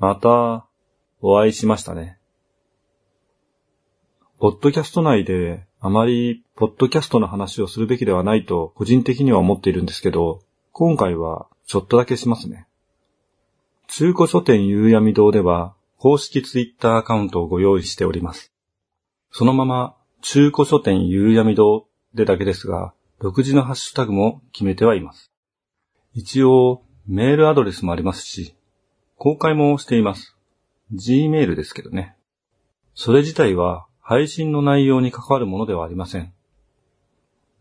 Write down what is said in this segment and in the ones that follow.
また、お会いしましたね。ポッドキャスト内で、あまり、ポッドキャストの話をするべきではないと、個人的には思っているんですけど、今回は、ちょっとだけしますね。中古書店夕闇堂では、公式ツイッターアカウントをご用意しております。そのまま、中古書店夕闇堂でだけですが、独自のハッシュタグも決めてはいます。一応、メールアドレスもありますし、公開もしています。Gmail ですけどね。それ自体は配信の内容に関わるものではありません。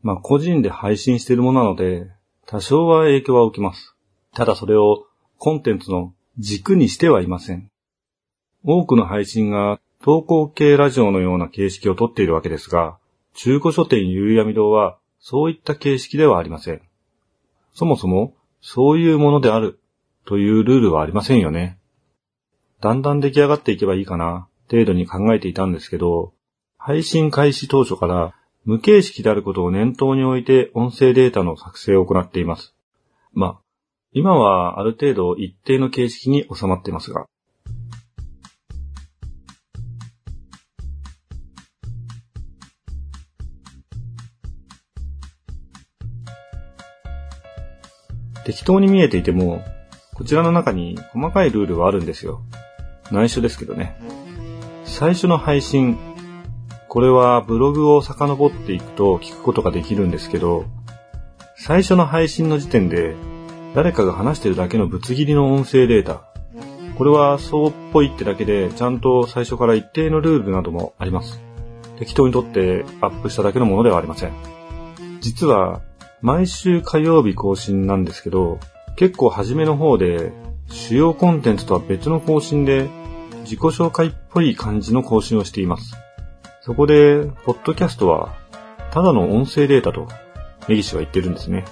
まあ、個人で配信しているものなので、多少は影響は受けます。ただそれをコンテンツの軸にしてはいません。多くの配信が投稿系ラジオのような形式をとっているわけですが、中古書店夕闇堂はそういった形式ではありません。そもそもそういうものであるというルールはありませんよね。だんだん出来上がっていけばいいかな程度に考えていたんですけど、配信開始当初から無形式であることを念頭に置いて音声データの作成を行っています。まあ、今はある程度一定の形式に収まっていますが。適当に見えていても、こちらの中に細かいルールはあるんですよ。内緒ですけどね。最初の配信、これはブログを遡っていくと聞くことができるんですけど、最初の配信の時点で誰かが話してるだけのぶつ切りの音声データ。これはそうっぽいってだけで、ちゃんと最初から一定のルールなどもあります。適当にとってアップしただけのものではありません。実は、毎週火曜日更新なんですけど、結構初めの方で、主要コンテンツとは別の更新で、自己紹介っぽい感じの更新をしています。そこで、ポッドキャストは、ただの音声データと、根岸は言ってるんですね。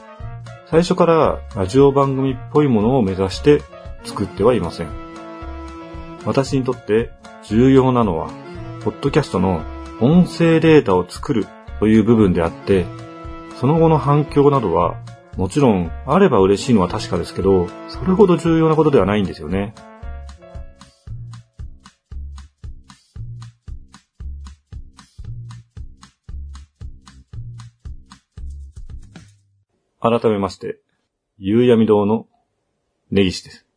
最初からラジオ番組っぽいものを目指して作ってはいません。私にとって重要なのは、ポッドキャストの音声データを作るという部分であって、その後の反響などは、もちろんあれば嬉しいのは確かですけど、それほど重要なことではないんですよね。改めまして、夕闇堂の根岸です。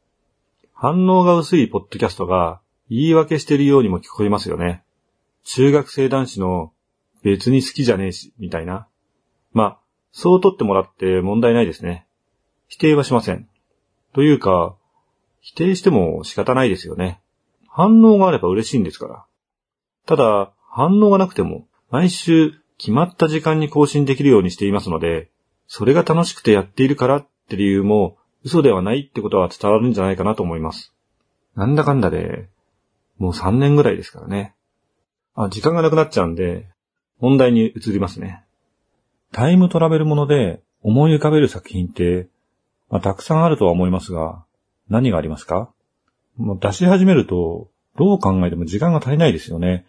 反応が薄いポッドキャストが言い訳してるようにも聞こえますよね。中学生男子の別に好きじゃねえし、みたいな。まあ、そう取ってもらって問題ないですね。否定はしません。というか、否定しても仕方ないですよね。反応があれば嬉しいんですから。ただ、反応がなくても、毎週決まった時間に更新できるようにしていますので、それが楽しくてやっているからって理由も嘘ではないってことは伝わるんじゃないかなと思います。なんだかんだで、もう3年ぐらいですからね。あ、時間がなくなっちゃうんで、本題に移りますね。タイムトラベルもので思い浮かべる作品って、まあ、たくさんあるとは思いますが、何がありますか？もう出し始めると、どう考えても時間が足りないですよね。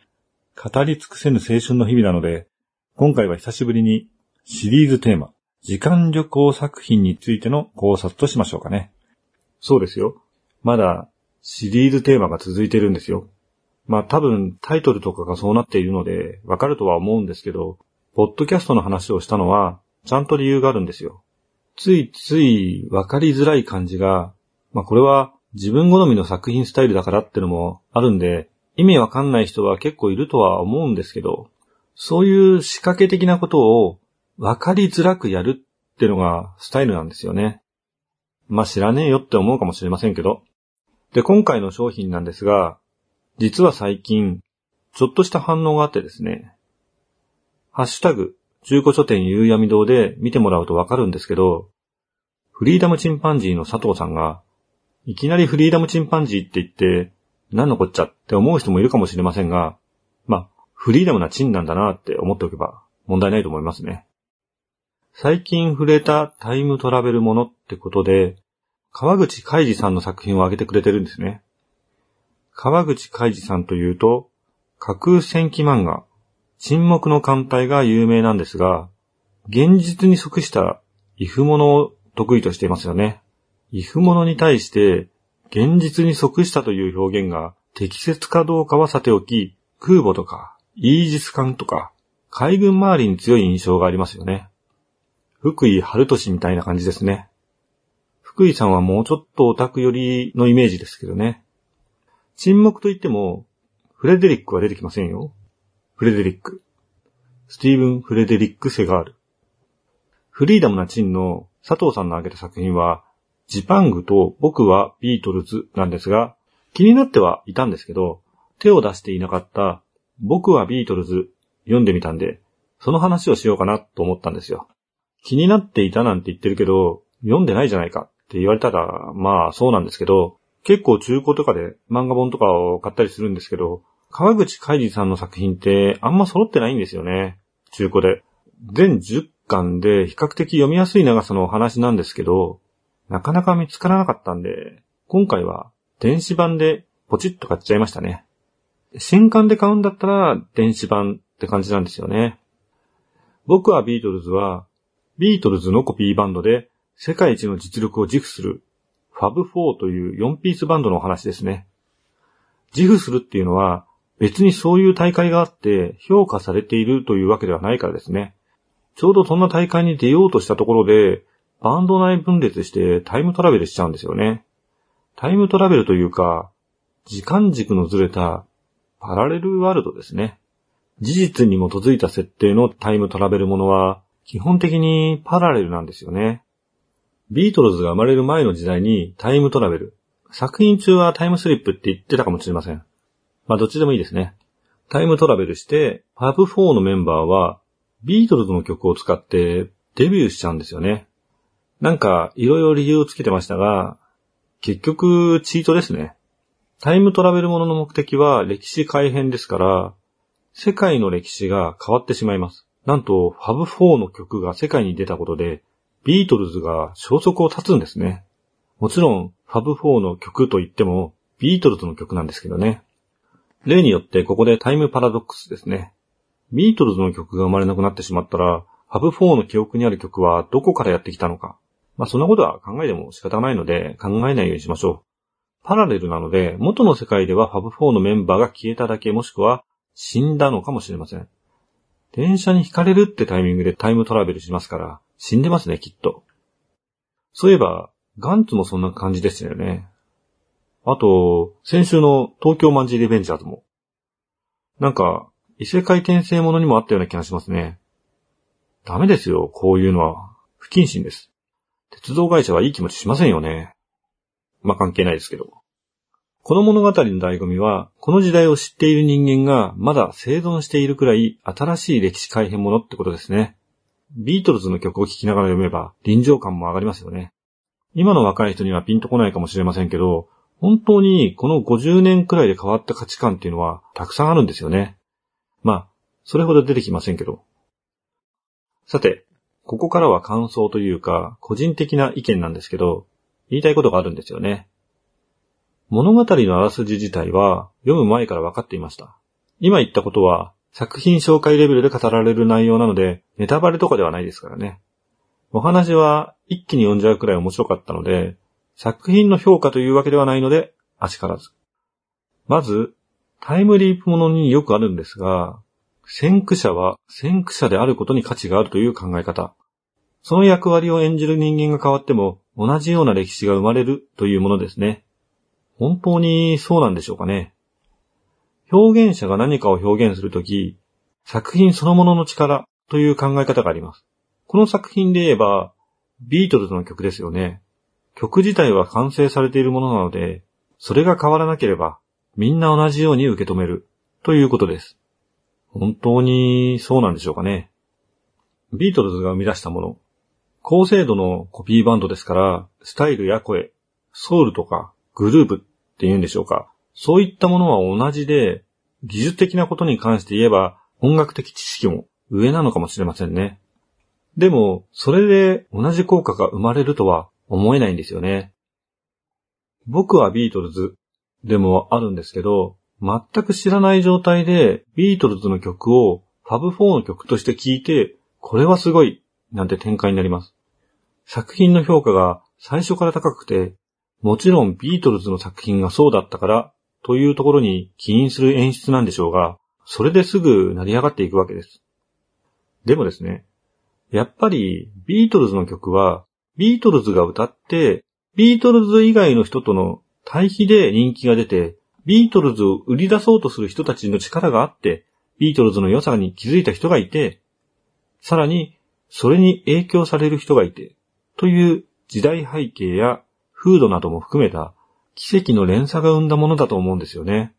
語り尽くせぬ青春の日々なので、今回は久しぶりにシリーズテーマ、時間旅行作品についての考察としましょうかね。そうですよ。まだシリーズテーマが続いてるんですよ。まあ多分タイトルとかがそうなっているのでわかるとは思うんですけど、ポッドキャストの話をしたのはちゃんと理由があるんですよ。ついついわかりづらい感じが、まあこれは自分好みの作品スタイルだからってのもあるんで、意味わかんない人は結構いるとは思うんですけど、そういう仕掛け的なことをわかりづらくやるってのがスタイルなんですよね。まあ知らねえよって思うかもしれませんけど。で、今回の商品なんですが、実は最近、ちょっとした反応があってですね、ハッシュタグ、中古書店夕闇堂で見てもらうとわかるんですけど、フリーダムチンパンジーの佐藤さんが、いきなりフリーダムチンパンジーって言って、何のこっちゃって思う人もいるかもしれませんが、まあ、フリーダムなチンなんだなって思っておけば問題ないと思いますね。最近触れたタイムトラベルものってことで、川口海二さんの作品を挙げてくれてるんですね。川口海二さんというと、架空戦記漫画、沈黙の艦隊が有名なんですが、現実に即したイフものを得意としていますよね。イフものに対して現実に即したという表現が適切かどうかはさておき、空母とか、イージス艦とか、海軍周りに強い印象がありますよね。福井春俊みたいな感じですね。福井さんはもうちょっとオタク寄りのイメージですけどね。沈黙といっても、フレデリックは出てきませんよ。フレデリック。スティーブン・フレデリック・セガール。フリーダムなチンの佐藤さんの挙げた作品は、ジパングと僕はビートルズなんですが、気になってはいたんですけど、手を出していなかった僕はビートルズ読んでみたんで、その話をしようかなと思ったんですよ。気になっていたなんて言ってるけど、読んでないじゃないかって言われたら、まあそうなんですけど、結構中古とかで漫画本とかを買ったりするんですけど、川口海二さんの作品ってあんま揃ってないんですよね。中古で。全10巻で比較的読みやすい長さのお話なんですけど、なかなか見つからなかったんで、今回は電子版でポチッと買っちゃいましたね。新刊で買うんだったら電子版って感じなんですよね。僕はビートルズは、ビートルズのコピーバンドで世界一の実力を自負するファブ4という4ピースバンドのお話ですね。自負するっていうのは別にそういう大会があって評価されているというわけではないからですね。ちょうどそんな大会に出ようとしたところでバンド内分裂してタイムトラベルしちゃうんですよね。タイムトラベルというか、時間軸のずれたパラレルワールドですね。事実に基づいた設定のタイムトラベルものは、基本的にパラレルなんですよね。ビートルズが生まれる前の時代にタイムトラベル。作品中はタイムスリップって言ってたかもしれません。まあどっちでもいいですね。タイムトラベルして、パブ4のメンバーは、ビートルズの曲を使ってデビューしちゃうんですよね。なんか、いろいろ理由をつけてましたが、結局、チートですね。タイムトラベルものの目的は歴史改変ですから、世界の歴史が変わってしまいます。なんと、ファブ4の曲が世界に出たことで、ビートルズが消息を絶つんですね。もちろん、ファブ4の曲といっても、ビートルズの曲なんですけどね。例によってここでタイムパラドックスですね。ビートルズの曲が生まれなくなってしまったら、ファブ4の記憶にある曲はどこからやってきたのか。まあそんなことは考えても仕方ないので考えないようにしましょう。パラレルなので、元の世界ではファブ4のメンバーが消えただけもしくは死んだのかもしれません。電車に引かれるってタイミングでタイムトラベルしますから、死んでますね、きっと。そういえば、ガンツもそんな感じでしたよね。あと、先週の東京マンジーリベンジャーズも。なんか、異世界転生ものにもあったような気がしますね。ダメですよ、こういうのは。不謹慎です。鉄道会社はいい気持ちしませんよね。まあ、関係ないですけど。この物語の醍醐味は、この時代を知っている人間がまだ生存しているくらい新しい歴史改変者ってことですね。ビートルズの曲を聴きながら読めば臨場感も上がりますよね。今の若い人にはピンとこないかもしれませんけど、本当にこの50年くらいで変わった価値観っていうのはたくさんあるんですよね。まあ、それほど出てきませんけど。さて、ここからは感想というか、個人的な意見なんですけど、言いたいことがあるんですよね。物語のあらすじ自体は読む前から分かっていました。今言ったことは作品紹介レベルで語られる内容なので、ネタバレとかではないですからね。お話は一気に読んじゃうくらい面白かったので、作品の評価というわけではないので、あしからず。まず、タイムリープものによくあるんですが、先駆者は先駆者であることに価値があるという考え方。その役割を演じる人間が変わっても同じような歴史が生まれるというものですね。本当にそうなんでしょうかね。表現者が何かを表現するとき、作品そのものの力という考え方があります。この作品で言えば、ビートルズの曲ですよね。曲自体は完成されているものなので、それが変わらなければ、みんな同じように受け止める、ということです。本当にそうなんでしょうかね。ビートルズが生み出したもの、高精度のコピーバンドですから、スタイルや声、ソウルとかグループって言うんでしょうか。そういったものは同じで、技術的なことに関して言えば、音楽的知識も上なのかもしれませんね。でも、それで同じ効果が生まれるとは思えないんですよね。僕はビートルズでもあるんですけど、全く知らない状態でビートルズの曲をファブ4の曲として聴いて、これはすごいなんて展開になります。作品の評価が最初から高くて、もちろんビートルズの作品がそうだったからというところに起因する演出なんでしょうが、それですぐ成り上がっていくわけです。でもですね、やっぱりビートルズの曲はビートルズが歌ってビートルズ以外の人との対比で人気が出てビートルズを売り出そうとする人たちの力があってビートルズの良さに気づいた人がいて、さらにそれに影響される人がいて、という時代背景や風土なども含めた奇跡の連鎖が生んだものだと思うんですよね。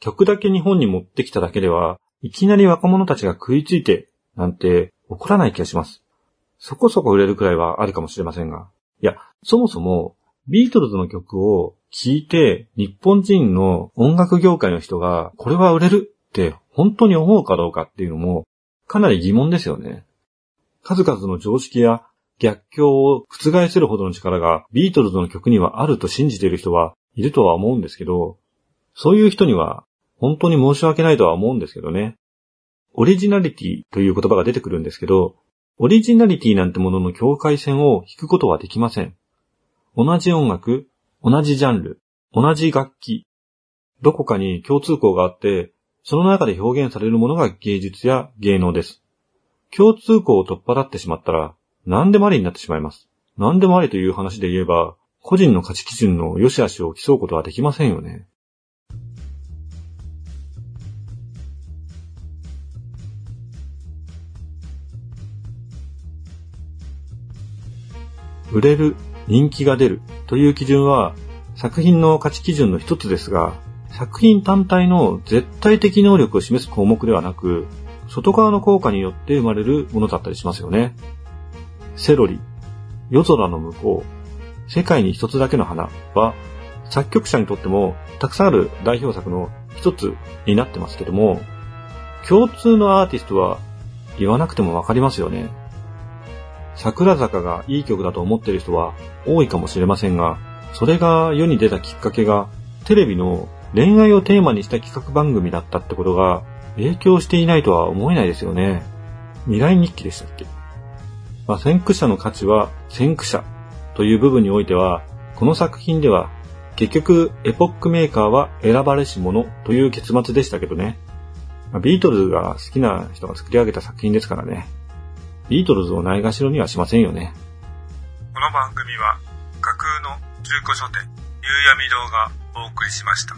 曲だけ日本に持ってきただけでは、いきなり若者たちが食いついて、なんて起こらない気がします。そこそこ売れるくらいはあるかもしれませんが。いや、そもそも、ビートルズの曲を聴いて、日本人の音楽業界の人が、これは売れるって本当に思うかどうかっていうのも、かなり疑問ですよね。数々の常識や逆境を覆せるほどの力がビートルズの曲にはあると信じている人はいるとは思うんですけど、そういう人には本当に申し訳ないとは思うんですけどね。オリジナリティという言葉が出てくるんですけど、オリジナリティなんてものの境界線を引くことはできません。同じ音楽、同じジャンル、同じ楽器、どこかに共通項があって、その中で表現されるものが芸術や芸能です。共通項を取っ払ってしまったら、何でもありになってしまいます。何でもありという話で言えば、個人の価値基準の良し悪しを競うことはできませんよね。売れる、人気が出るという基準は作品の価値基準の一つですが、作品単体の絶対的能力を示す項目ではなく、外側の効果によって生まれるものだったりしますよね。セロリ、夜空の向こう、世界に一つだけの花は、作曲者にとってもたくさんある代表作の一つになってますけども、共通のアーティストは言わなくてもわかりますよね。桜坂がいい曲だと思ってる人は多いかもしれませんが、それが世に出たきっかけがテレビの恋愛をテーマにした企画番組だったってことが影響していないとは思えないですよね。未来日記でしたっけまあ、先駆者の価値は先駆者という部分においては、この作品では結局エポックメーカーは選ばれし者という結末でしたけどね。ま、ビートルズが好きな人が作り上げた作品ですからね。ビートルズをないがしろにはしませんよね。この番組は架空の中古書店、夕闇堂がお送りしました。